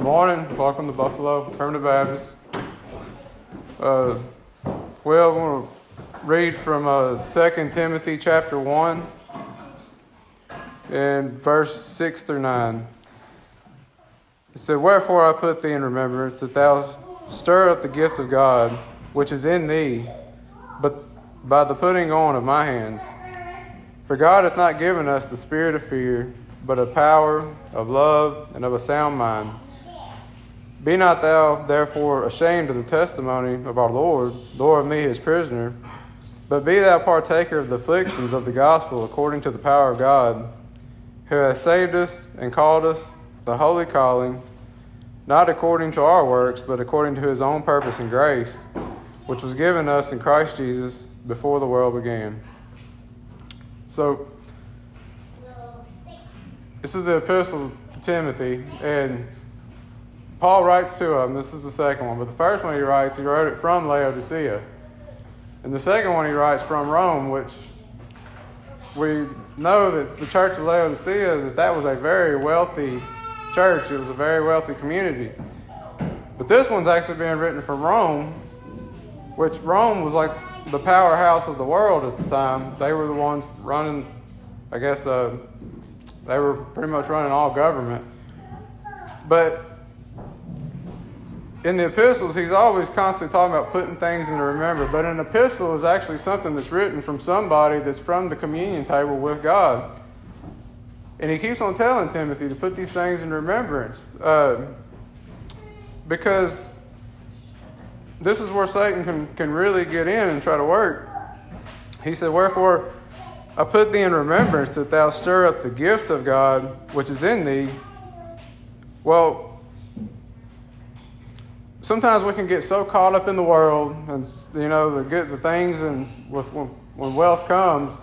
Good morning. Welcome to Buffalo Primitive Baptist. Uh, well, I want to read from uh, 2 Timothy chapter 1 and verse 6 through 9. It said, Wherefore I put thee in remembrance that thou stir up the gift of God which is in thee, but by the putting on of my hands. For God hath not given us the spirit of fear, but of power, of love, and of a sound mind. Be not thou therefore ashamed of the testimony of our Lord, nor of me his prisoner, but be thou partaker of the afflictions of the gospel according to the power of God, who hath saved us and called us the holy calling, not according to our works, but according to his own purpose and grace, which was given us in Christ Jesus before the world began. So, this is the epistle to Timothy, and Paul writes to him. This is the second one, but the first one he writes, he wrote it from Laodicea. And the second one he writes from Rome, which we know that the church of Laodicea, that that was a very wealthy church. It was a very wealthy community. But this one's actually being written from Rome, which Rome was like the powerhouse of the world at the time. They were the ones running, I guess, uh, they were pretty much running all government. But in the epistles, he's always constantly talking about putting things in to remember. But an epistle is actually something that's written from somebody that's from the communion table with God. And he keeps on telling Timothy to put these things in remembrance. Uh, because this is where Satan can, can really get in and try to work. He said, Wherefore I put thee in remembrance that thou stir up the gift of God which is in thee. Well, sometimes we can get so caught up in the world and you know the good the things and with when, wealth comes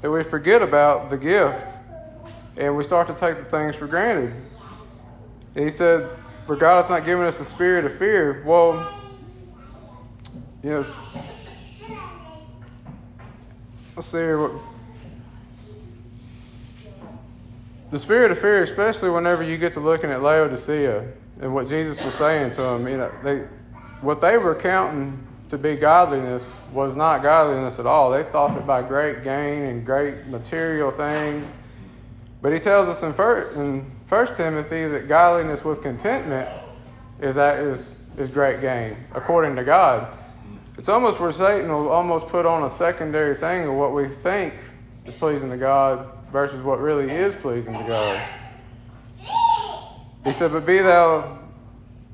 that we forget about the gift and we start to take the things for granted. And he said, For God hath not given us the spirit of fear. Well, yes. Let's see here. What, the spirit of fear, especially whenever you get to looking at Laodicea and what Jesus was saying to them, you know, they, what they were counting to be godliness was not godliness at all. They thought that by great gain and great material things. But he tells us in First, in First Timothy that godliness with contentment is, that is is great gain, according to God. It's almost where Satan will almost put on a secondary thing of what we think is pleasing to God versus what really is pleasing to God. He said, But be thou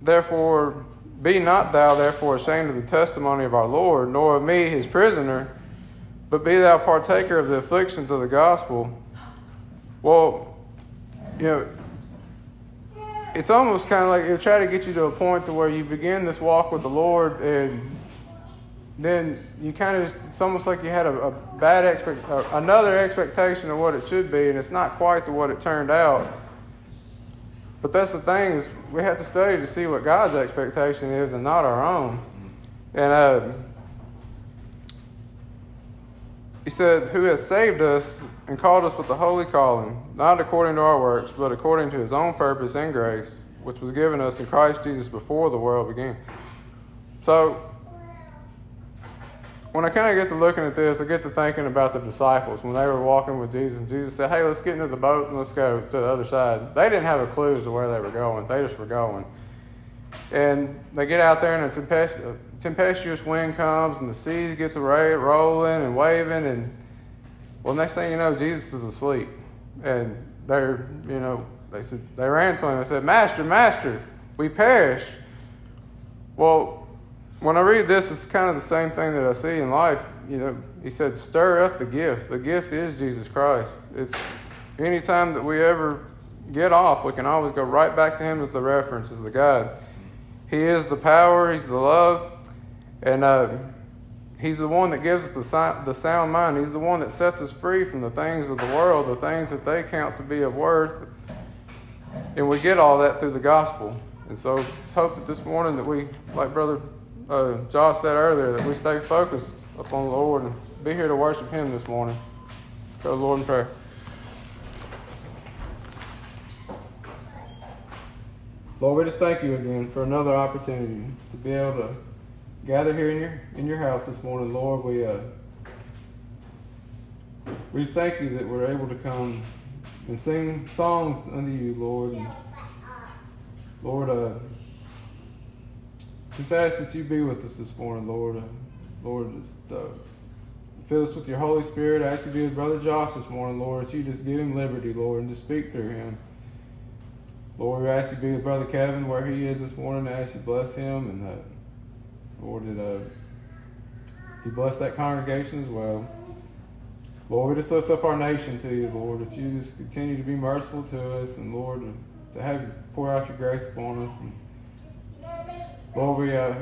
therefore, be not thou therefore ashamed of the testimony of our Lord, nor of me his prisoner, but be thou partaker of the afflictions of the gospel. Well, you know, it's almost kind of like it'll try to get you to a point to where you begin this walk with the Lord and then you kind of it's almost like you had a, a bad expect another expectation of what it should be and it's not quite to what it turned out but that's the thing is we have to study to see what god's expectation is and not our own. And uh, he said who has saved us and called us with the holy calling not according to our works but according to his own purpose and grace which was given us in christ jesus before the world began. So when I kind of get to looking at this, I get to thinking about the disciples when they were walking with Jesus. Jesus said, Hey, let's get into the boat and let's go to the other side. They didn't have a clue as to where they were going, they just were going. And they get out there, and a tempestuous wind comes, and the seas get to rolling and waving. And well, next thing you know, Jesus is asleep. And they're, you know, they said, they ran to him and said, Master, Master, we perish. Well, when I read this, it's kind of the same thing that I see in life. You know, he said, stir up the gift. The gift is Jesus Christ. It's anytime that we ever get off, we can always go right back to him as the reference, as the guide. He is the power, he's the love, and uh, he's the one that gives us the, the sound mind. He's the one that sets us free from the things of the world, the things that they count to be of worth. And we get all that through the gospel. And so let's hope that this morning that we, like Brother uh, Josh said earlier, that we stay focused upon the Lord and be here to worship Him this morning. Go Lord in prayer. Lord, we just thank you again for another opportunity to be able to gather here in your in your house this morning, Lord. We uh, we just thank you that we're able to come and sing songs unto you, Lord. And Lord, uh, just ask that you be with us this morning, Lord. Lord, just uh, fill us with your Holy Spirit. I ask you to be with Brother Josh this morning, Lord. That you just give him liberty, Lord, and just speak through him. Lord, we ask you to be with Brother Kevin where he is this morning. I ask you bless him and uh, Lord, that uh, you bless that congregation as well. Lord, we just lift up our nation to you, Lord, that you just continue to be merciful to us and Lord, to, to have you pour out your grace upon us. And Lord, we uh,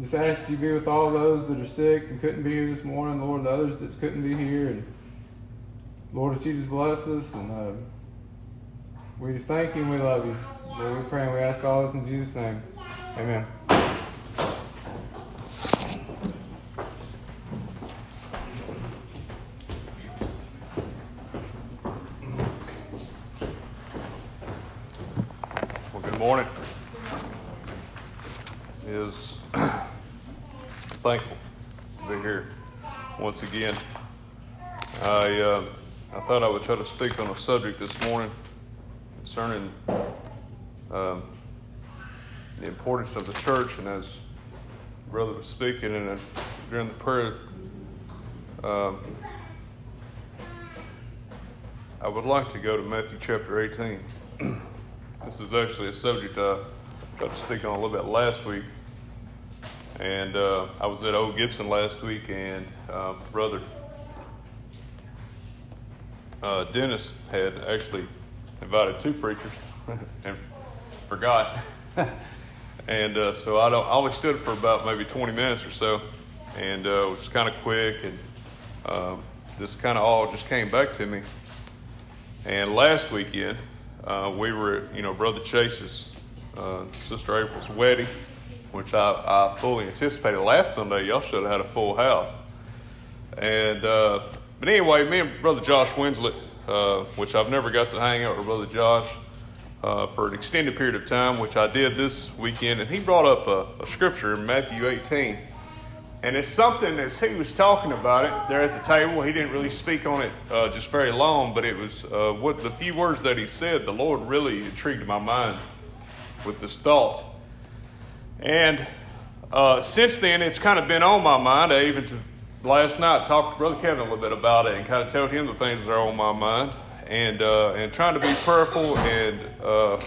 just ask you to be with all those that are sick and couldn't be here this morning, Lord, the others that couldn't be here. And Lord, that you just bless us and uh, we just thank you and we love you. Lord, we pray and we ask all this in Jesus' name. Amen. Well, good morning. Is thankful to be here once again. I uh, I thought I would try to speak on a subject this morning concerning um, the importance of the church, and as brother was speaking, and during the prayer, um, I would like to go to Matthew chapter 18. this is actually a subject I got to speak on a little bit last week, and uh, I was at Old Gibson last week, and uh, brother uh, Dennis had actually invited two preachers and forgot. and uh, so I, don't, I only stood for about maybe 20 minutes or so, and uh, it was kind of quick, and um, this kind of all just came back to me. And last weekend, uh, we were at, you know, Brother Chase's uh, Sister April's wedding, which I, I fully anticipated. Last Sunday, y'all should have had a full house. And, uh, but anyway, me and Brother Josh Winslet, uh, which I've never got to hang out with Brother Josh, uh, for an extended period of time, which I did this weekend, and he brought up a, a, scripture in Matthew 18. And it's something as he was talking about it there at the table, he didn't really speak on it uh, just very long, but it was uh, what the few words that he said, the Lord really intrigued my mind with this thought. And uh, since then, it's kind of been on my mind. I even to, last night talked to Brother Kevin a little bit about it and kind of told him the things that are on my mind and uh, and trying to be prayerful and uh,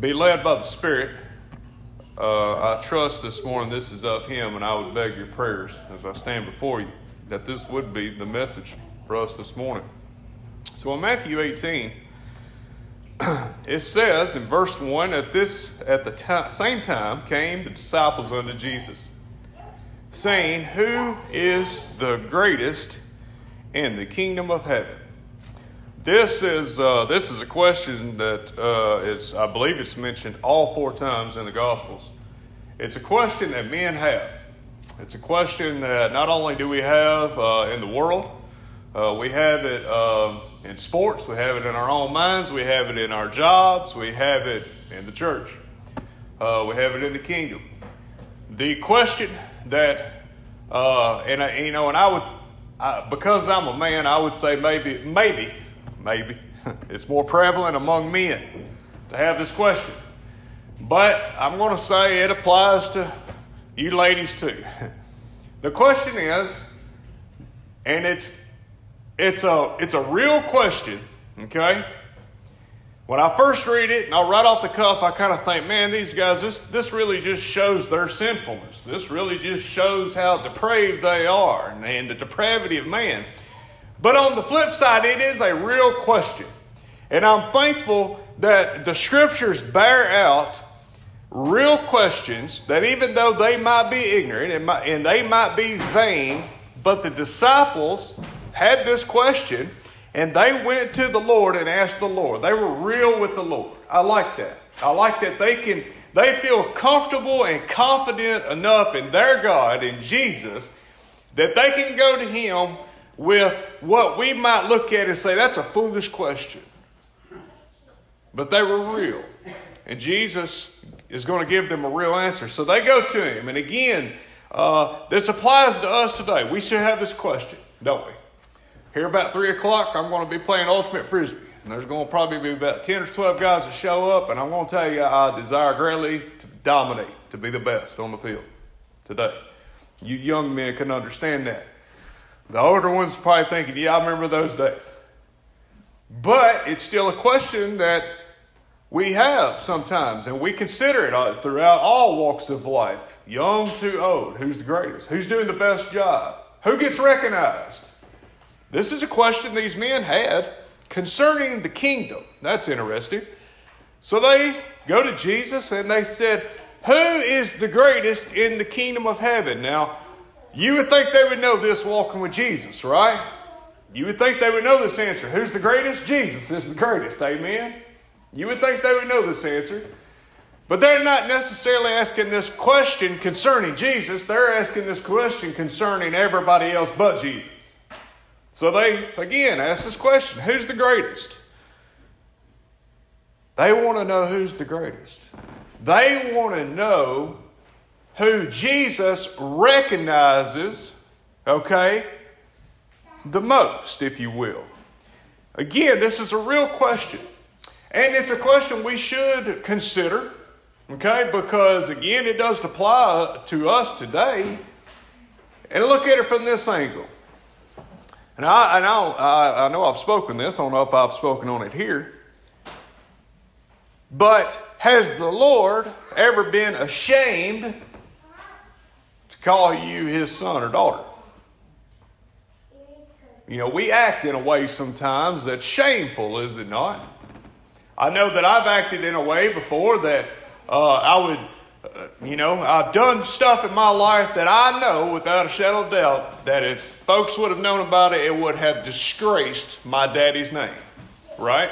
be led by the Spirit. Uh, I trust this morning this is of Him, and I would beg your prayers as I stand before you that this would be the message for us this morning. So in Matthew 18, it says in verse 1 at this at the t- same time came the disciples unto Jesus, saying, Who is the greatest in the kingdom of heaven? This is uh, this is a question that uh, is, I believe, it's mentioned all four times in the Gospels. It's a question that men have. It's a question that not only do we have uh, in the world, uh, we have it um, in sports, we have it in our own minds, we have it in our jobs, we have it in the church, uh, we have it in the kingdom. The question that, uh, and I, you know, and I would, I, because I'm a man, I would say maybe, maybe maybe. it's more prevalent among men to have this question. But I'm going to say it applies to you ladies too. The question is, and it's it's a it's a real question, okay? When I first read it, and I right off the cuff, I kind of think, man, these guys, this this really just shows their sinfulness. This really just shows how depraved they are and, and the depravity of man. But on the flip side, it is a real question. And I'm thankful that the scriptures bear out real questions that even though they might be ignorant and, might, and they might be vain, but the disciples had this question and they went to the Lord and asked the Lord. They were real with the Lord. I like that. I like that they can they feel comfortable and confident enough in their God in Jesus that they can go to him with what we might look at and say, that's a foolish question. but they were real. And Jesus is going to give them a real answer. So they go to him. And again, uh, this applies to us today. We still have this question, don't we? Here about 3 o'clock, I'm going to be playing Ultimate Frisbee. And there's going to probably be about 10 or 12 guys that show up. And I'm going to tell you, I desire greatly to dominate, to be the best on the field today. You young men can understand that. The older ones probably thinking, yeah, I remember those days. But it's still a question that we have sometimes, and we consider it uh, throughout all walks of life young to old. Who's the greatest? Who's doing the best job? Who gets recognized? This is a question these men had concerning the kingdom. That's interesting. So they go to Jesus and they said, Who is the greatest in the kingdom of heaven? Now, you would think they would know this walking with Jesus, right? You would think they would know this answer. Who's the greatest? Jesus is the greatest. Amen. You would think they would know this answer. But they're not necessarily asking this question concerning Jesus. They're asking this question concerning everybody else but Jesus. So they, again, ask this question Who's the greatest? They want to know who's the greatest. They want to know who Jesus recognizes, okay, the most, if you will. Again, this is a real question. And it's a question we should consider, okay, because again, it does apply to us today. And look at it from this angle. And I, I, I know I've spoken this, I don't know if I've spoken on it here. But has the Lord ever been ashamed to call you his son or daughter? You know, we act in a way sometimes that's shameful, is it not? I know that I've acted in a way before that uh, I would, you know, I've done stuff in my life that I know without a shadow of doubt that if folks would have known about it, it would have disgraced my daddy's name, right?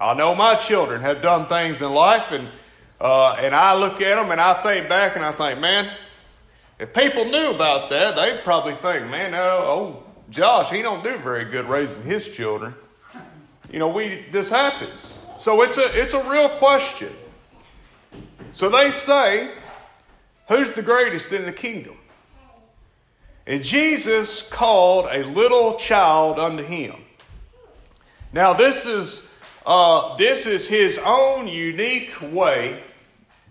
I know my children have done things in life, and uh, and I look at them and I think back and I think, man, if people knew about that, they'd probably think, man, oh, oh Josh, he don't do very good raising his children. You know, we this happens. So it's a it's a real question. So they say, who's the greatest in the kingdom? And Jesus called a little child unto him. Now this is uh, this is his own unique way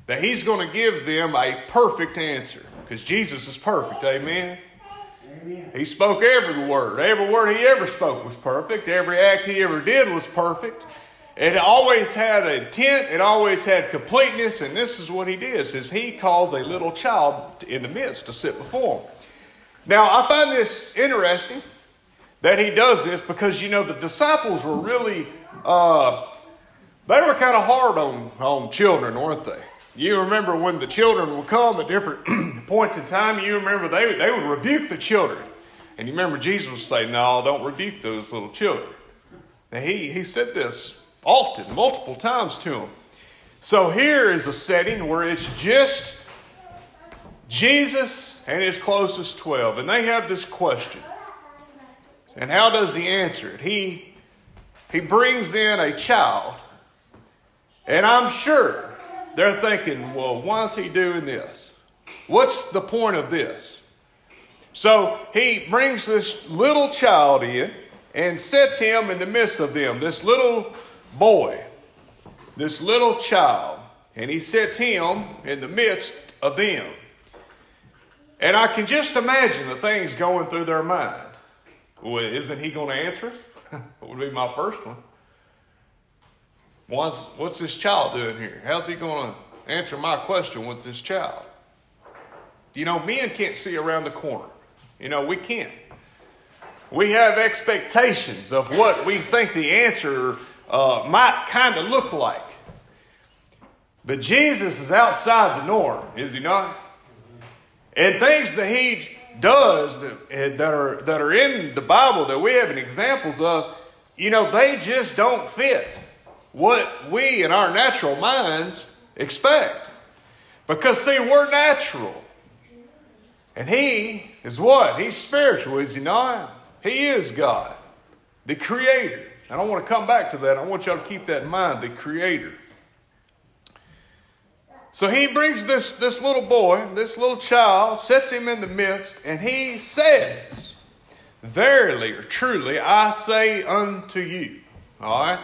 that he's going to give them a perfect answer because Jesus is perfect. Amen. He spoke every word. Every word he ever spoke was perfect. Every act he ever did was perfect. It always had intent. It always had completeness. And this is what he did: is he calls a little child in the midst to sit before him. Now I find this interesting that he does this because you know the disciples were really uh, they were kind of hard on on children, weren't they? You remember when the children would come at different points in time, you remember they, they would rebuke the children. And you remember Jesus would say, No, don't rebuke those little children. And he, he said this often, multiple times to him. So here is a setting where it's just Jesus and his closest 12. And they have this question. And how does he answer it? He, he brings in a child. And I'm sure they're thinking, well, why is he doing this? What's the point of this? So he brings this little child in and sets him in the midst of them, this little boy, this little child, and he sets him in the midst of them. And I can just imagine the things going through their mind. Well, isn't he going to answer us? that would be my first one. What's, what's this child doing here? How's he going to answer my question with this child? You know, men can't see around the corner. You know, we can't. We have expectations of what we think the answer uh, might kind of look like. But Jesus is outside the norm, is he not? And things that he does that, that, are, that are in the Bible that we have examples of, you know, they just don't fit what we in our natural minds expect. Because, see, we're natural. And He is what? He's spiritual, is He not? He is God, the Creator. And I want to come back to that. I want y'all to keep that in mind the Creator. So he brings this, this little boy, this little child, sets him in the midst, and he says, Verily or truly, I say unto you. All right?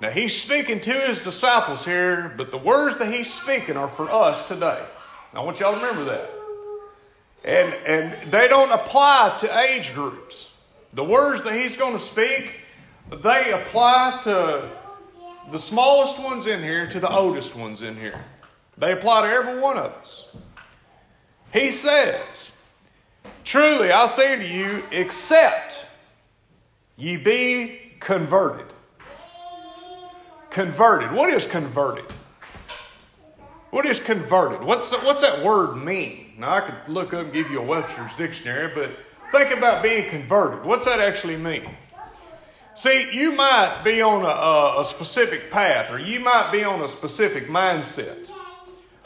Now he's speaking to his disciples here, but the words that he's speaking are for us today. I want y'all to remember that. And, and they don't apply to age groups. The words that he's going to speak, they apply to the smallest ones in here to the oldest ones in here. They apply to every one of us. He says, Truly I say to you, except ye be converted. Converted. What is converted? What is converted? What's, what's that word mean? Now, I could look up and give you a Webster's dictionary, but think about being converted. What's that actually mean? See, you might be on a, a, specific path, or you might be on a specific mindset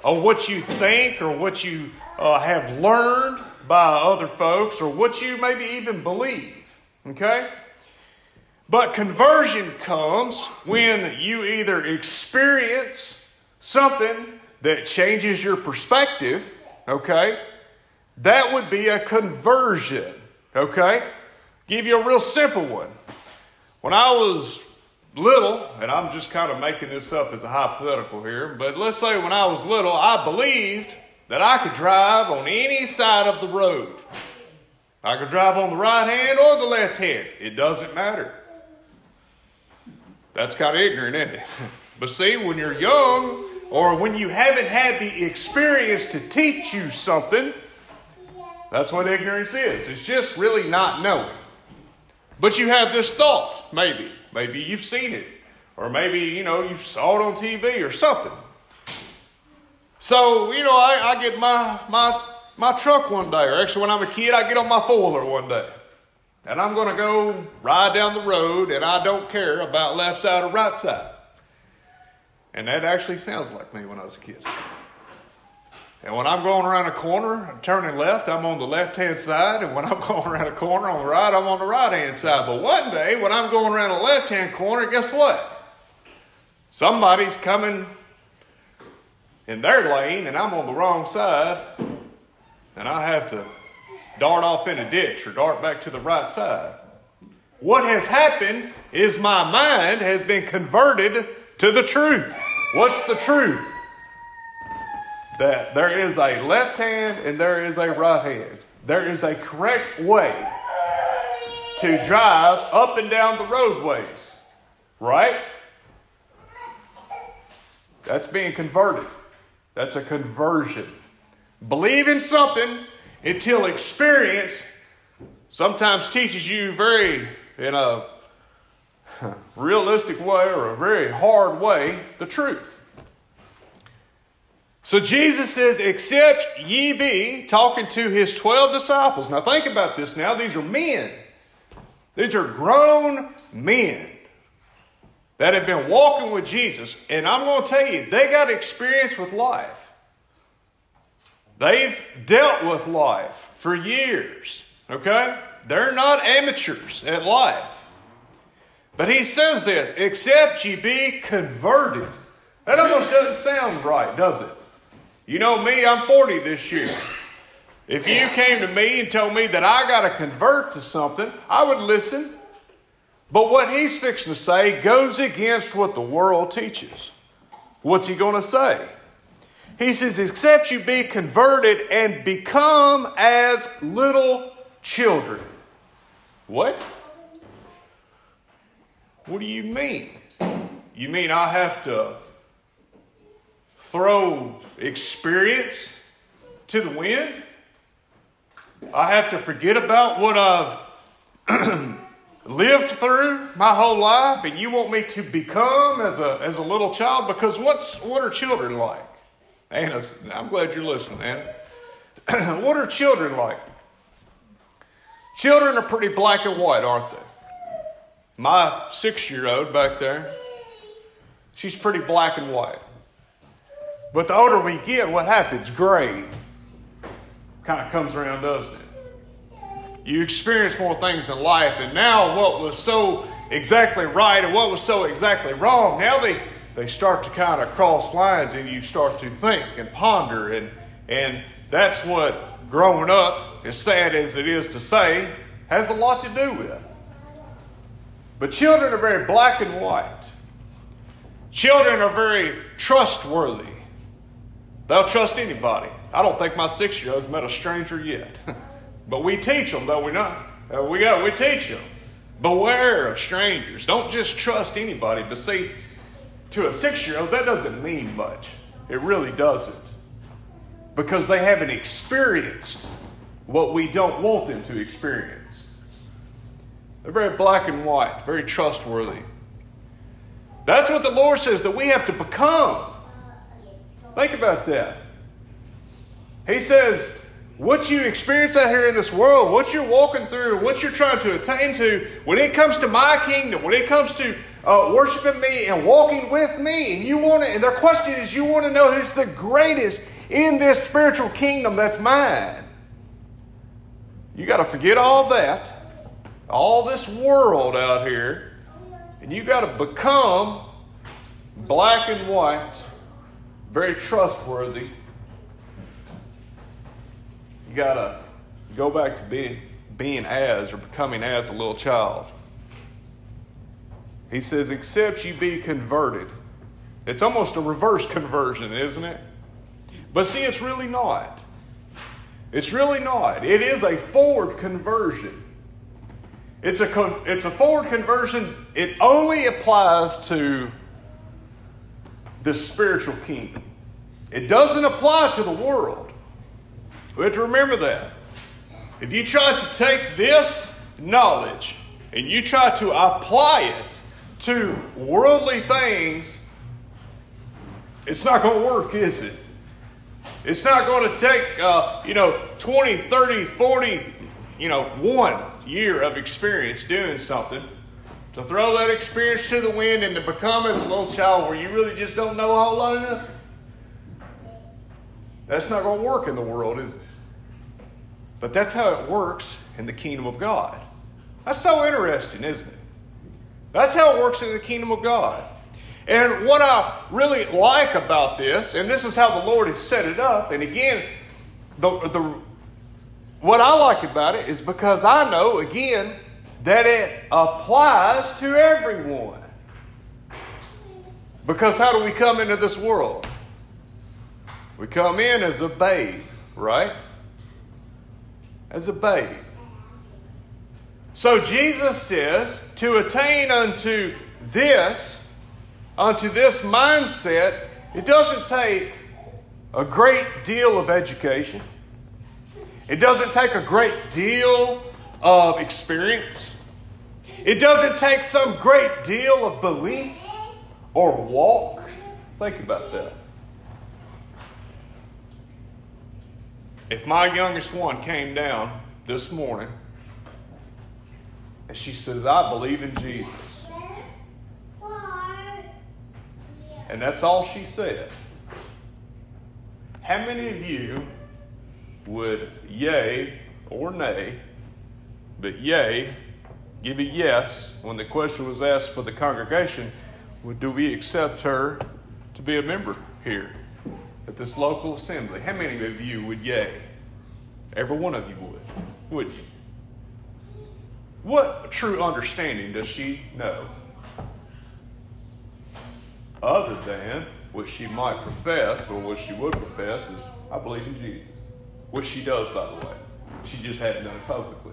on what you think or what you uh, have learned by other folks or what you maybe even believe. Okay? But conversion comes when you either experience something that changes your perspective, okay? That would be a conversion, okay? Give you a real simple one. When I was little, and I'm just kind of making this up as a hypothetical here, but let's say when I was little, I believed that I could drive on any side of the road. I could drive on the right hand or the left hand. It doesn't matter. That's kind of ignorant, isn't it? But see, when you're young or when you haven't had the experience to teach you something, that's what ignorance is. It's just really not knowing. But you have this thought, maybe. Maybe you've seen it. Or maybe, you know, you saw it on TV or something. So, you know, I, I get my, my, my truck one day, or actually when I'm a kid, I get on my four-wheeler one day. And I'm going to go ride down the road, and I don't care about left side or right side. And that actually sounds like me when I was a kid. And when I'm going around a corner, turning left, I'm on the left hand side. And when I'm going around a corner on the right, I'm on the right hand side. But one day, when I'm going around a left hand corner, guess what? Somebody's coming in their lane, and I'm on the wrong side. And I have to dart off in a ditch or dart back to the right side. What has happened is my mind has been converted to the truth. What's the truth? That there is a left hand and there is a right hand. There is a correct way to drive up and down the roadways, right? That's being converted. That's a conversion. Believe in something until experience sometimes teaches you very, in a realistic way or a very hard way, the truth. So Jesus says, Except ye be, talking to his 12 disciples. Now think about this now. These are men, these are grown men that have been walking with Jesus. And I'm going to tell you, they got experience with life. They've dealt with life for years, okay? They're not amateurs at life. But he says this, except ye be converted. That almost doesn't sound right, does it? You know me, I'm 40 this year. If you came to me and told me that I got to convert to something, I would listen. But what he's fixing to say goes against what the world teaches. What's he going to say? He says, Except you be converted and become as little children. What? What do you mean? You mean I have to throw experience to the wind. I have to forget about what I've lived through my whole life, and you want me to become as a, as a little child? Because what's, what are children like? Anna, I'm glad you're listening, what are children like? Children are pretty black and white, aren't they? My six year old back there, she's pretty black and white. But the older we get, what happens? Gray kind of comes around, doesn't it? You experience more things in life, and now what was so exactly right and what was so exactly wrong. Now they, they start to kind of cross lines and you start to think and ponder. And, and that's what growing up, as sad as it is to say, has a lot to do with. But children are very black and white. Children are very trustworthy. They'll trust anybody. I don't think my six year old's met a stranger yet. but we teach them, though we not? Uh, we got we teach them. Beware of strangers. Don't just trust anybody. But see, to a six year old, that doesn't mean much. It really doesn't. Because they haven't experienced what we don't want them to experience. They're very black and white, very trustworthy. That's what the Lord says that we have to become. Think about that. He says, what you experience out here in this world, what you're walking through, what you're trying to attain to, when it comes to my kingdom, when it comes to uh, worshiping me and walking with me, and you want to, and their question is, you want to know who's the greatest in this spiritual kingdom that's mine. You got to forget all that, all this world out here, and you got to become black and white, very trustworthy you got to go back to being, being as or becoming as a little child. He says, except you be converted. It's almost a reverse conversion, isn't it? But see, it's really not. It's really not. It is a forward conversion. It's a, it's a forward conversion. It only applies to the spiritual kingdom. It doesn't apply to the world. We have to remember that. If you try to take this knowledge and you try to apply it to worldly things, it's not going to work, is it? It's not going to take, uh, you know, 20, 30, 40, you know, one year of experience doing something to throw that experience to the wind and to become as a little child where you really just don't know a whole lot of nothing. That's not going to work in the world, is it? But that's how it works in the kingdom of God. That's so interesting, isn't it? That's how it works in the kingdom of God. And what I really like about this, and this is how the Lord has set it up, and again, the, the, what I like about it is because I know, again, that it applies to everyone. Because how do we come into this world? We come in as a babe, right? As a babe. So Jesus says, to attain unto this, unto this mindset, it doesn't take a great deal of education. It doesn't take a great deal of experience. It doesn't take some great deal of belief or walk. Think about that. If my youngest one came down this morning and she says, I believe in Jesus. And that's all she said. How many of you would yay or nay, but yay, give a yes when the question was asked for the congregation, do we accept her to be a member here? at this local assembly, how many of you would yay? Every one of you would, wouldn't you? What true understanding does she know? Other than what she might profess, or what she would profess, is I believe in Jesus. Which she does, by the way. She just hadn't done it publicly.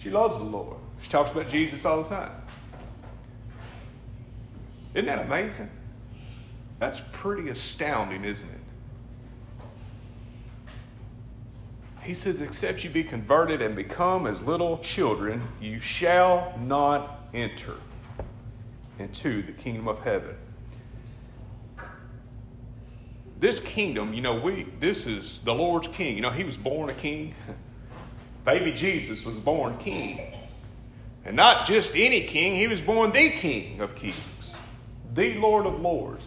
She loves the Lord. She talks about Jesus all the time. Isn't that amazing? That's pretty astounding, isn't it? He says, Except you be converted and become as little children, you shall not enter into the kingdom of heaven. This kingdom, you know, we this is the Lord's king. You know, he was born a king. Baby Jesus was born king. And not just any king, he was born the king of kings, the Lord of lords.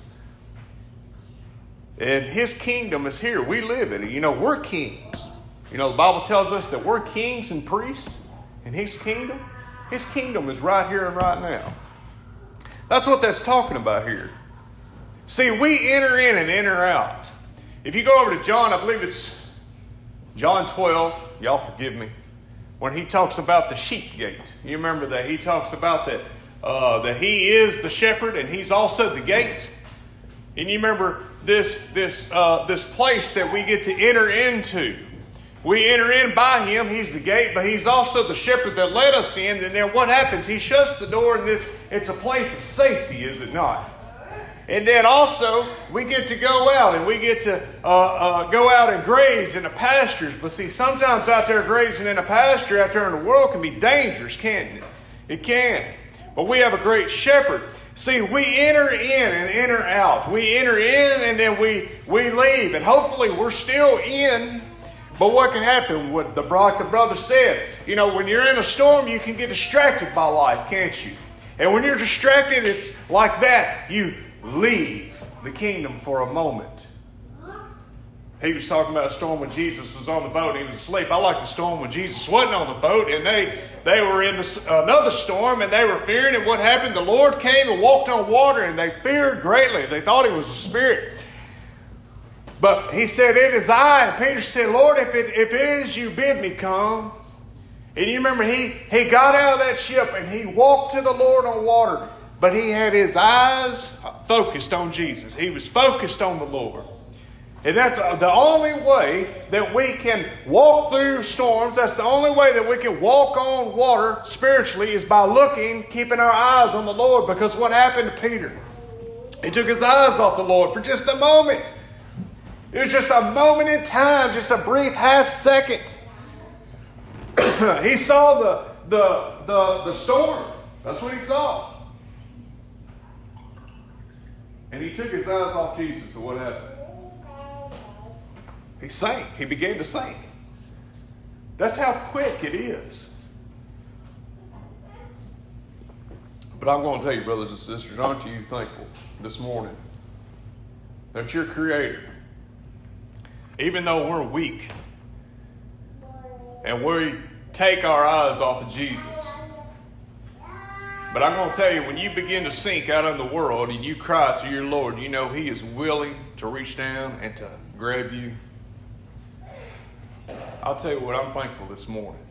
And his kingdom is here. We live in it. You know, we're kings. You know, the Bible tells us that we're kings and priests in his kingdom. His kingdom is right here and right now. That's what that's talking about here. See, we enter in and enter out. If you go over to John, I believe it's John 12, y'all forgive me, when he talks about the sheep gate. You remember that he talks about that, uh, that he is the shepherd and he's also the gate. And you remember this, this, uh, this place that we get to enter into. We enter in by him, he's the gate, but he's also the shepherd that led us in. And then what happens? He shuts the door, and this, it's a place of safety, is it not? And then also, we get to go out and we get to uh, uh, go out and graze in the pastures. But see, sometimes out there grazing in a pasture out there in the world can be dangerous, can't it? It can. But we have a great shepherd. See, we enter in and enter out. We enter in and then we, we leave. And hopefully we're still in. But what can happen? What the, like the brother said, you know, when you're in a storm, you can get distracted by life, can't you? And when you're distracted, it's like that. You leave the kingdom for a moment. He was talking about a storm when Jesus was on the boat and he was asleep. I like the storm when Jesus wasn't on the boat and they, they were in the, another storm and they were fearing. And what happened? The Lord came and walked on water and they feared greatly. They thought he was a spirit. But he said, It is I. And Peter said, Lord, if it, if it is you, bid me come. And you remember, he, he got out of that ship and he walked to the Lord on water. But he had his eyes focused on Jesus. He was focused on the Lord. And that's uh, the only way that we can walk through storms. That's the only way that we can walk on water spiritually is by looking, keeping our eyes on the Lord. Because what happened to Peter? He took his eyes off the Lord for just a moment. It was just a moment in time, just a brief half second. he saw the, the, the, the storm. That's what he saw. And he took his eyes off Jesus, so what happened? He sank. He began to sink. That's how quick it is. But I'm going to tell you, brothers and sisters, aren't you thankful this morning that your Creator, even though we're weak and we take our eyes off of Jesus, but I'm going to tell you, when you begin to sink out in the world and you cry to your Lord, you know He is willing to reach down and to grab you. I'll tell you what I'm thankful this morning.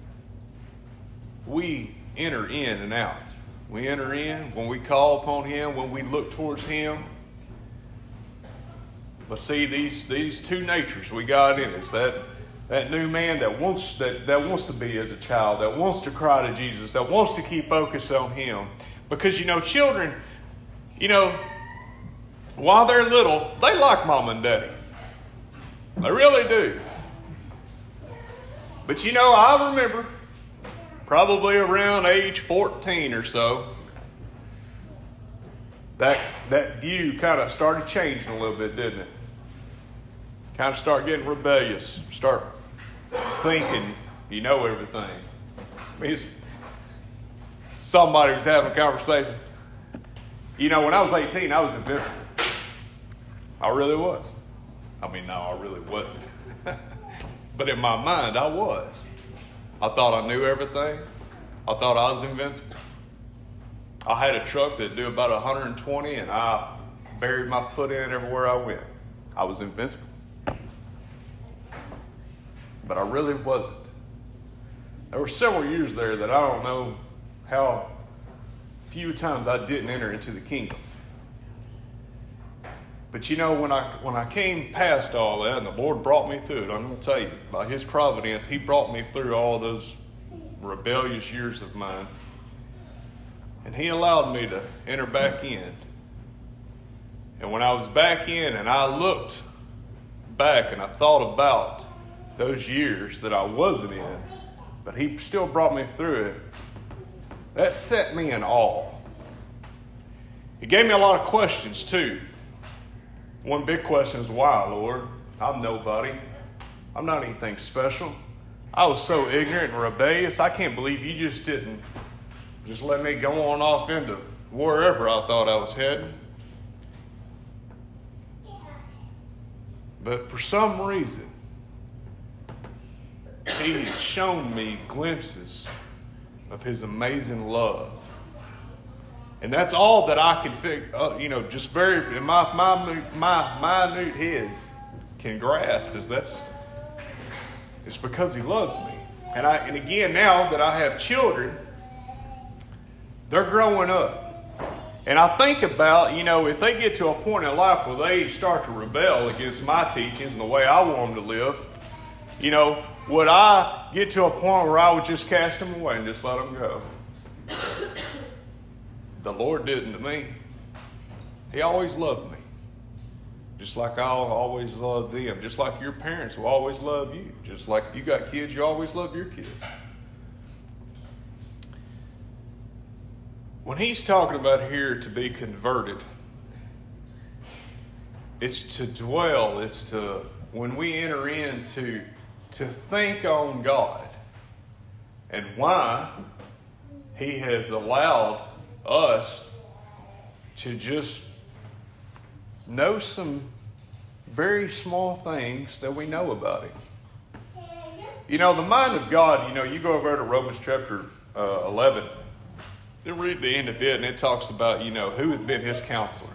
We enter in and out. We enter in when we call upon Him, when we look towards Him. But see, these, these two natures we got in us that that new man that wants that, that wants to be as a child, that wants to cry to Jesus, that wants to keep focus on him. Because you know, children, you know, while they're little, they like mom and daddy. They really do. But you know, I remember probably around age 14 or so, that, that view kind of started changing a little bit, didn't it? Kind of start getting rebellious, start thinking you know everything. I mean, somebody was having a conversation. You know, when I was 18, I was invincible. I really was. I mean, no, I really wasn't. but in my mind, I was. I thought I knew everything. I thought I was invincible. I had a truck that do about 120, and I buried my foot in everywhere I went. I was invincible but I really wasn't. There were several years there that I don't know how few times I didn't enter into the kingdom. But you know, when I when I came past all that and the Lord brought me through it, I'm gonna tell you, by his providence, he brought me through all those rebellious years of mine. And he allowed me to enter back in. And when I was back in and I looked back and I thought about those years that I wasn't in, but He still brought me through it. That set me in awe. He gave me a lot of questions too. One big question is why, Lord? I'm nobody. I'm not anything special. I was so ignorant and rebellious. I can't believe you just didn't just let me go on off into wherever I thought I was heading. But for some reason, he had shown me glimpses of His amazing love. And that's all that I can figure, uh, you know, just very, in my, my, my minute head can grasp is that's, it's because He loved me. And, I, and again, now that I have children, they're growing up. And I think about, you know, if they get to a point in life where they start to rebel against my teachings and the way I want them to live, you know, would I get to a point where I would just cast them away and just let them go? The Lord didn't to me. He always loved me. Just like I'll always love them. Just like your parents will always love you. Just like if you got kids, you always love your kids. When he's talking about here to be converted, it's to dwell, it's to, when we enter into, to think on God and why he has allowed us to just know some very small things that we know about him. You know, the mind of God, you know, you go over to Romans chapter uh, 11, then read the end of it, and it talks about, you know, who has been his counselor.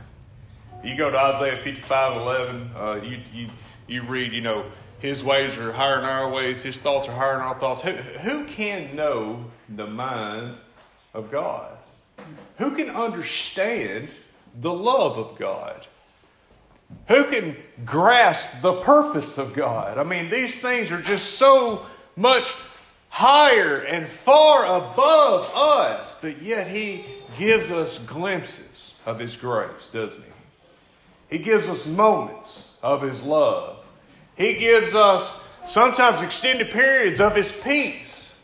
You go to Isaiah 55 11, uh, you, you, you read, you know, his ways are higher than our ways, his thoughts are higher than our thoughts. Who, who can know the mind of God? Who can understand the love of God? Who can grasp the purpose of God? I mean, these things are just so much higher and far above us, but yet He gives us glimpses of His grace, doesn't He? He gives us moments of His love. He gives us sometimes extended periods of His peace.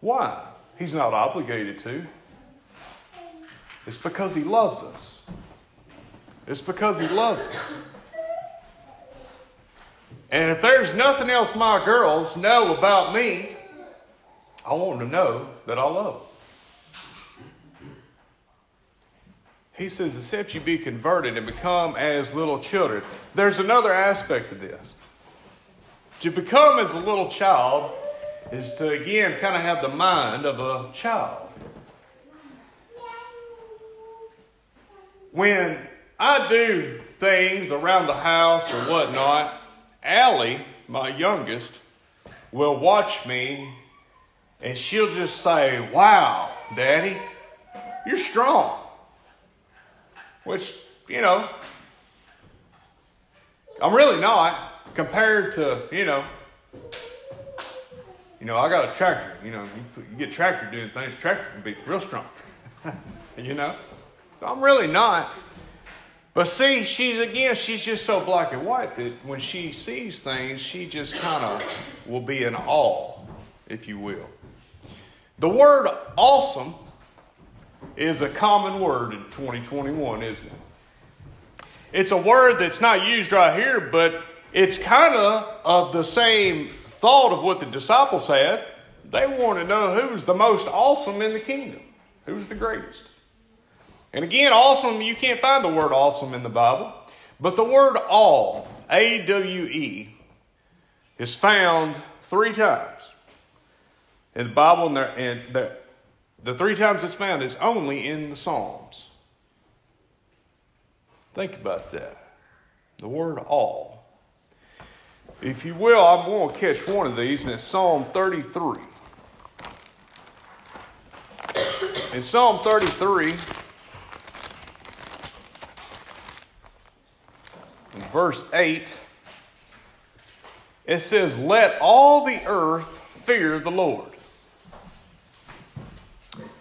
Why? He's not obligated to. It's because He loves us. It's because He loves us. And if there's nothing else my girls know about me, I want them to know that I love them. He says, except you be converted and become as little children. There's another aspect to this. To become as a little child is to, again, kind of have the mind of a child. When I do things around the house or whatnot, Allie, my youngest, will watch me and she'll just say, Wow, Daddy, you're strong. Which, you know, I'm really not compared to, you know, you know, I got a tractor. You know, you, you get tractor doing things, tractor can be real strong. you know? So I'm really not. But see, she's again, she's just so black and white that when she sees things, she just kind of will be in awe, if you will. The word awesome is a common word in 2021, isn't it? It's a word that's not used right here, but it's kind of of the same thought of what the disciples had. They want to know who's the most awesome in the kingdom, who's the greatest. And again, awesome, you can't find the word awesome in the Bible, but the word all, A W E, is found three times in the Bible, and, the, and the, the three times it's found is only in the Psalms. Think about that. The word all. If you will, I'm going to catch one of these, and it's Psalm 33. In Psalm 33, in verse 8, it says, Let all the earth fear the Lord.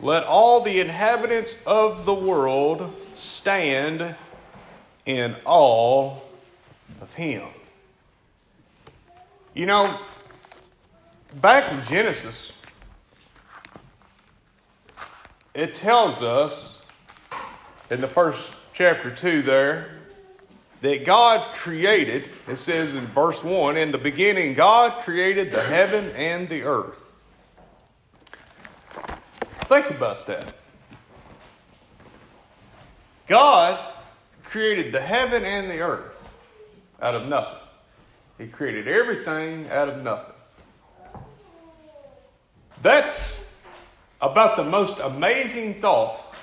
Let all the inhabitants of the world stand in awe of him. You know, back in Genesis, it tells us in the first chapter 2 there that God created, it says in verse 1 In the beginning, God created the heaven and the earth. Think about that. God created the heaven and the earth out of nothing. He created everything out of nothing. That's about the most amazing thought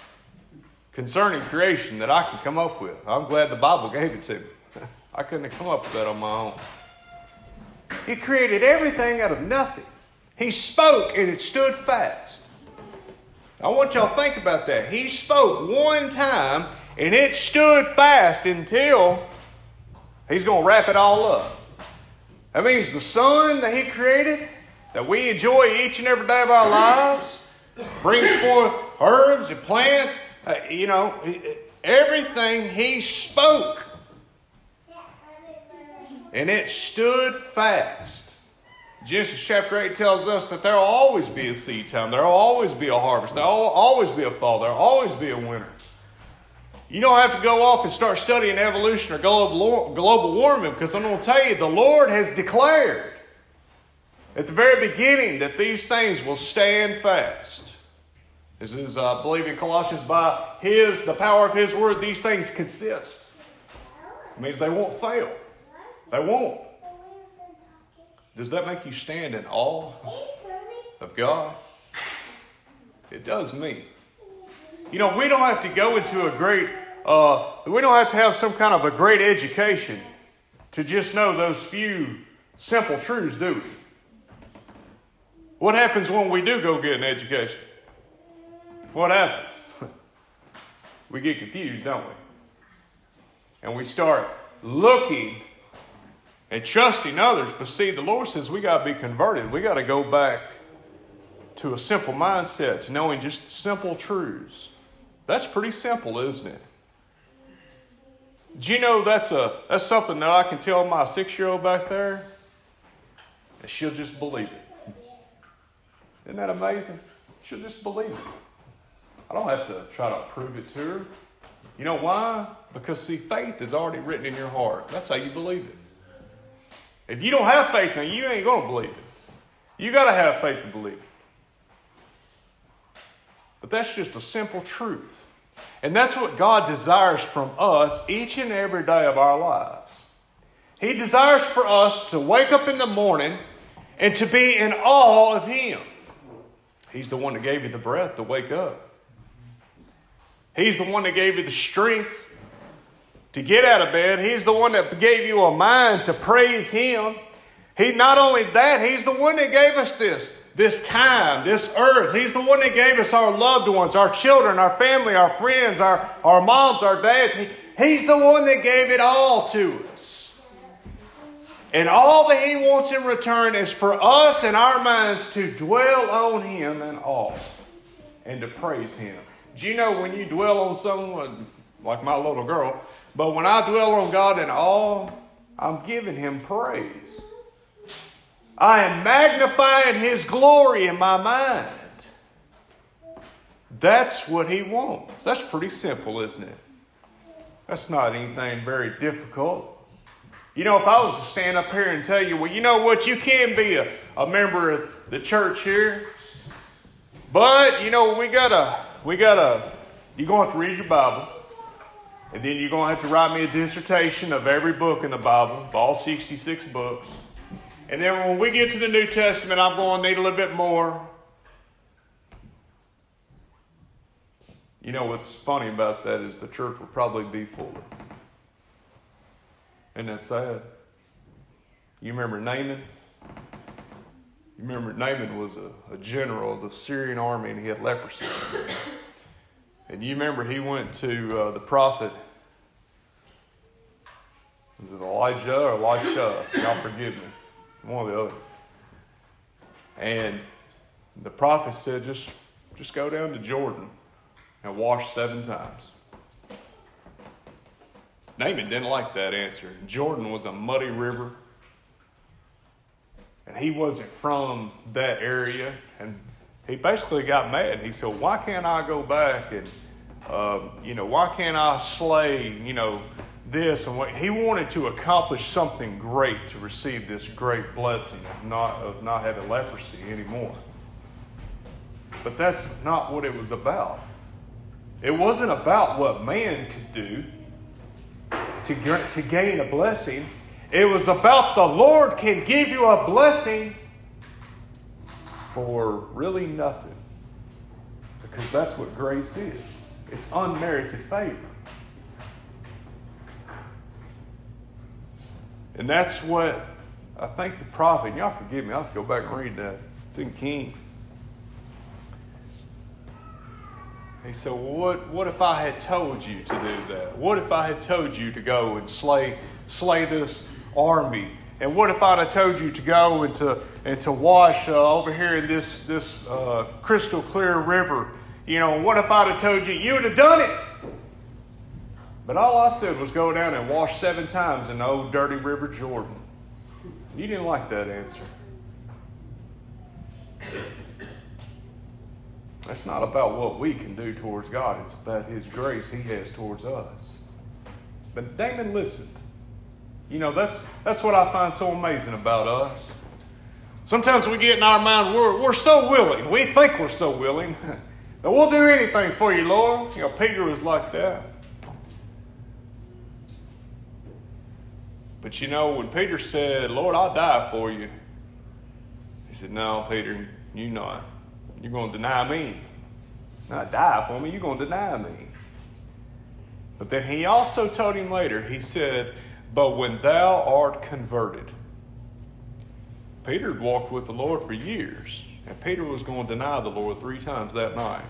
concerning creation that I can come up with. I'm glad the Bible gave it to me. I couldn't have come up with that on my own. He created everything out of nothing. He spoke and it stood fast. I want y'all to think about that. He spoke one time and it stood fast until he's going to wrap it all up. That means the sun that he created, that we enjoy each and every day of our lives, brings forth herbs and plants. Uh, you know, everything he spoke. And it stood fast. Genesis chapter 8 tells us that there will always be a seed time, there will always be a harvest, there will always be a fall, there will always be a winter. You don't have to go off and start studying evolution or global, global warming because I'm going to tell you the Lord has declared at the very beginning that these things will stand fast. This is, uh, I believe in Colossians, by His, the power of His word, these things consist. It means they won't fail. They won't. Does that make you stand in awe of God? It does me. You know, we don't have to go into a great, uh, we don't have to have some kind of a great education to just know those few simple truths, do we? What happens when we do go get an education? What happens? we get confused, don't we? And we start looking and trusting others. But see, the Lord says we got to be converted. We got to go back to a simple mindset, to knowing just simple truths. That's pretty simple, isn't it? Do you know that's a that's something that I can tell my six year old back there? And she'll just believe it. Isn't that amazing? She'll just believe it. I don't have to try to prove it to her. You know why? Because see, faith is already written in your heart. That's how you believe it. If you don't have faith now, you ain't gonna believe it. You gotta have faith to believe it. But that's just a simple truth. And that's what God desires from us each and every day of our lives. He desires for us to wake up in the morning and to be in awe of Him. He's the one that gave you the breath to wake up. He's the one that gave you the strength to get out of bed. He's the one that gave you a mind to praise Him. He not only that, He's the one that gave us this this time, this earth. He's the one that gave us our loved ones, our children, our family, our friends, our, our moms, our dads. He, he's the one that gave it all to us. And all that He wants in return is for us and our minds to dwell on Him in awe and to praise Him. Do you know when you dwell on someone, like my little girl, but when I dwell on God in awe, I'm giving Him praise. I am magnifying His glory in my mind. That's what He wants. That's pretty simple, isn't it? That's not anything very difficult. You know, if I was to stand up here and tell you, well, you know what, you can be a, a member of the church here, but you know, we gotta, we gotta, you're going to have to read your Bible, and then you're going to have to write me a dissertation of every book in the Bible, all 66 books. And then when we get to the New Testament, I'm going to need a little bit more. You know what's funny about that is the church will probably be fuller. Isn't that sad? You remember Naaman? You remember Naaman was a, a general of the Syrian army and he had leprosy. And you remember he went to uh, the prophet. Was it Elijah or Elisha? Y'all forgive me one or the other. And the prophet said, just, just go down to Jordan and wash seven times. Naaman didn't like that answer. Jordan was a muddy river. And he wasn't from that area. And he basically got mad. He said, Why can't I go back and, uh, you know, why can't I slay, you know, this and what he wanted to accomplish something great to receive this great blessing of not of not having leprosy anymore. But that's not what it was about. It wasn't about what man could do to, to gain a blessing. It was about the Lord can give you a blessing for really nothing. because that's what grace is it's unmerited favor. And that's what I think the prophet, y'all forgive me, I'll have to go back and read that. It's in Kings. He said, well, what, what if I had told you to do that? What if I had told you to go and slay, slay this army? And what if I'd have told you to go and to, and to wash uh, over here in this, this uh, crystal clear river? You know, what if I'd have told you, you would have done it? But all I said was go down and wash seven times in the old dirty River Jordan. You didn't like that answer. That's not about what we can do towards God, it's about His grace He has towards us. But Naaman listened. You know, that's, that's what I find so amazing about us. Sometimes we get in our mind, we're, we're so willing. We think we're so willing. that we'll do anything for you, Lord. You know, Peter was like that. But you know, when Peter said, Lord, I'll die for you, he said, No, Peter, you not. You're going to deny me. Not die for me, you're going to deny me. But then he also told him later, he said, But when thou art converted, Peter had walked with the Lord for years, and Peter was going to deny the Lord three times that night.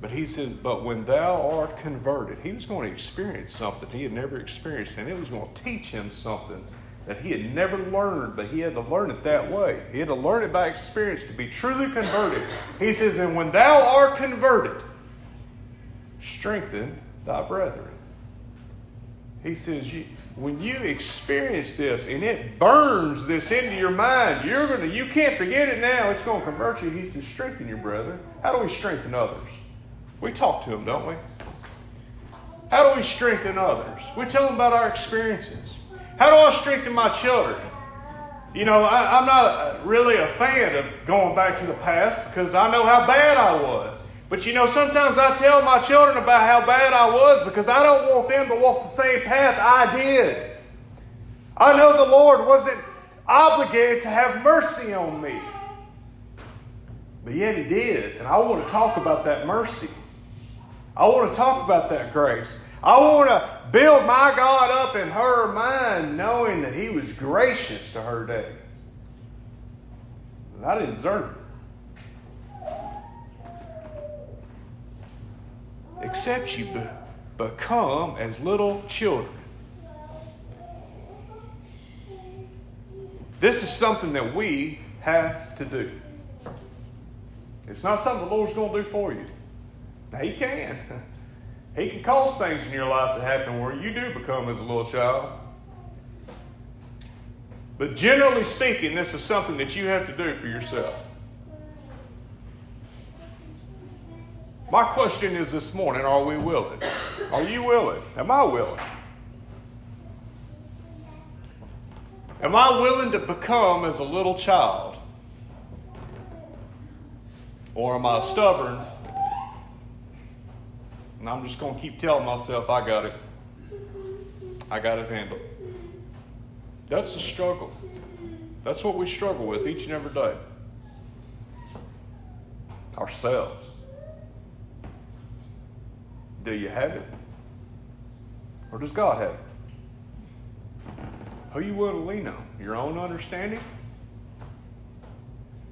But he says, But when thou art converted, he was going to experience something he had never experienced, and it was going to teach him something that he had never learned, but he had to learn it that way. He had to learn it by experience to be truly converted. He says, And when thou art converted, strengthen thy brethren. He says, when you experience this and it burns this into your mind, you're gonna you can't forget it now. It's gonna convert you. He says, strengthen your brother. How do we strengthen others? We talk to them, don't we? How do we strengthen others? We tell them about our experiences. How do I strengthen my children? You know, I, am not really a fan of going back to the past because I know how bad I was. But you know, sometimes I tell my children about how bad I was because I don't want them to walk the same path I did. I know the Lord wasn't obligated to have mercy on me. But yet He did. And I want to talk about that mercy. I want to talk about that grace. I want to build my God up in her mind, knowing that He was gracious to her day. And I didn't deserve it. Except you be- become as little children. This is something that we have to do. It's not something the Lord's going to do for you. He can. He can cause things in your life to happen where you do become as a little child. But generally speaking, this is something that you have to do for yourself. My question is this morning are we willing? Are you willing? Am I willing? Am I willing to become as a little child? Or am I stubborn and I'm just going to keep telling myself, I got it. I got it handled. That's the struggle. That's what we struggle with each and every day. Ourselves. Do you have it? Or does God have it? Who you willing to lean on? Your own understanding?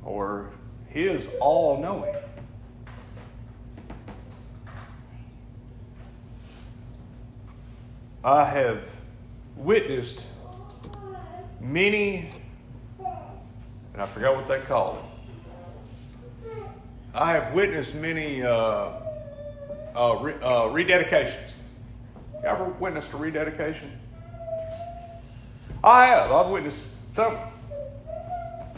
Or His all knowing? I have witnessed many, and I forgot what they call it. I have witnessed many uh, uh, uh, rededications. You ever witnessed a rededication? I have. I've witnessed some,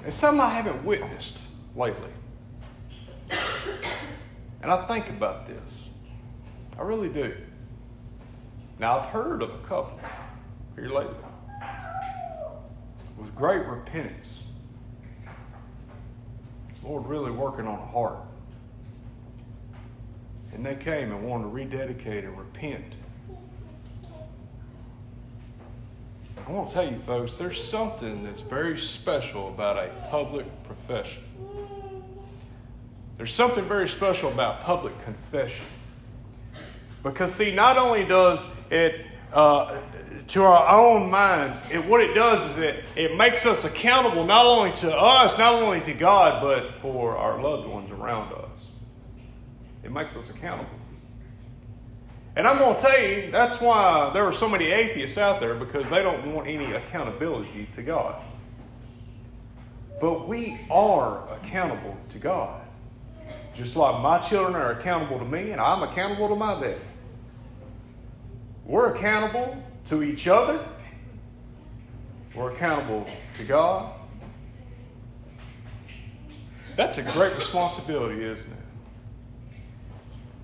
and some I haven't witnessed lately. And I think about this. I really do. Now, I've heard of a couple here lately with great repentance. Lord really working on a heart. And they came and wanted to rededicate and repent. I want to tell you, folks, there's something that's very special about a public profession. There's something very special about public confession. Because, see, not only does it, uh, to our own minds, it, what it does is it, it makes us accountable not only to us, not only to God, but for our loved ones around us. It makes us accountable. And I'm going to tell you, that's why there are so many atheists out there because they don't want any accountability to God. But we are accountable to God. Just like my children are accountable to me and I'm accountable to my dad. We're accountable to each other. We're accountable to God. That's a great responsibility, isn't it?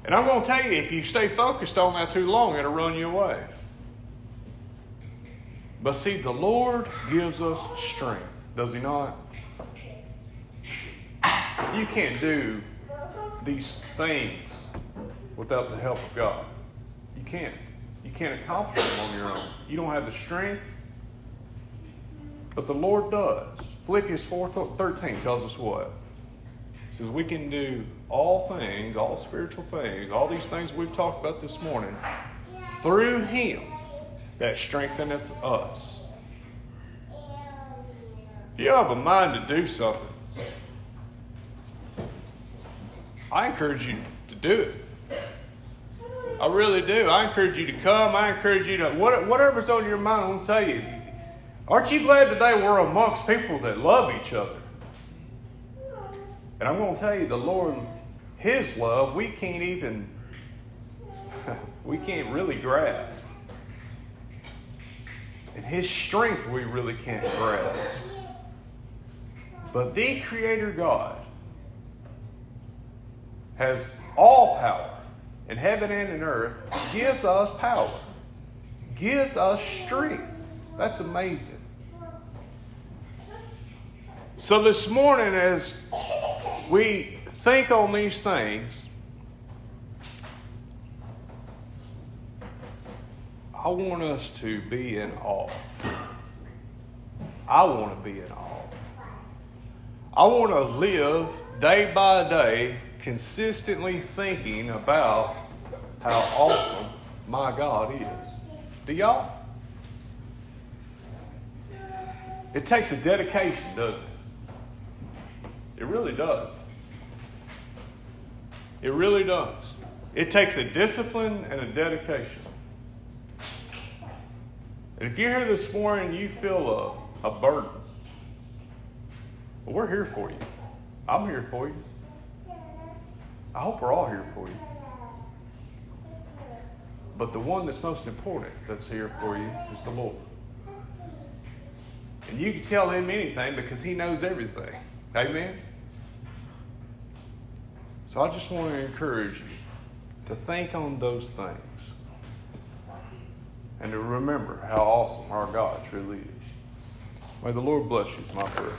And I'm going to tell you, if you stay focused on that too long, it'll run you away. But see, the Lord gives us strength, does He not? You can't do these things without the help of God. You can't. You can't accomplish them on your own. You don't have the strength, but the Lord does. Philippians 4.13 tells us what? It says we can do all things, all spiritual things, all these things we've talked about this morning, through Him that strengtheneth us. If you have a mind to do something, I encourage you to do it. I really do. I encourage you to come. I encourage you to, whatever's on your mind, I'm going to tell you. Aren't you glad today we're amongst people that love each other? And I'm going to tell you, the Lord, His love, we can't even, we can't really grasp. And His strength, we really can't grasp. But the Creator God has all power in heaven and in earth, gives us power, gives us strength. That's amazing. So, this morning, as we think on these things, I want us to be in awe. I want to be in awe. I want to live day by day consistently thinking about how awesome my God is. Do y'all? It takes a dedication, doesn't it? It really does. It really does. It takes a discipline and a dedication. And if you're here this morning you feel a, a burden, well, we're here for you. I'm here for you. I hope we're all here for you. But the one that's most important that's here for you is the Lord. And you can tell him anything because he knows everything. Amen? So I just want to encourage you to think on those things and to remember how awesome our God truly is. May the Lord bless you, my prayer.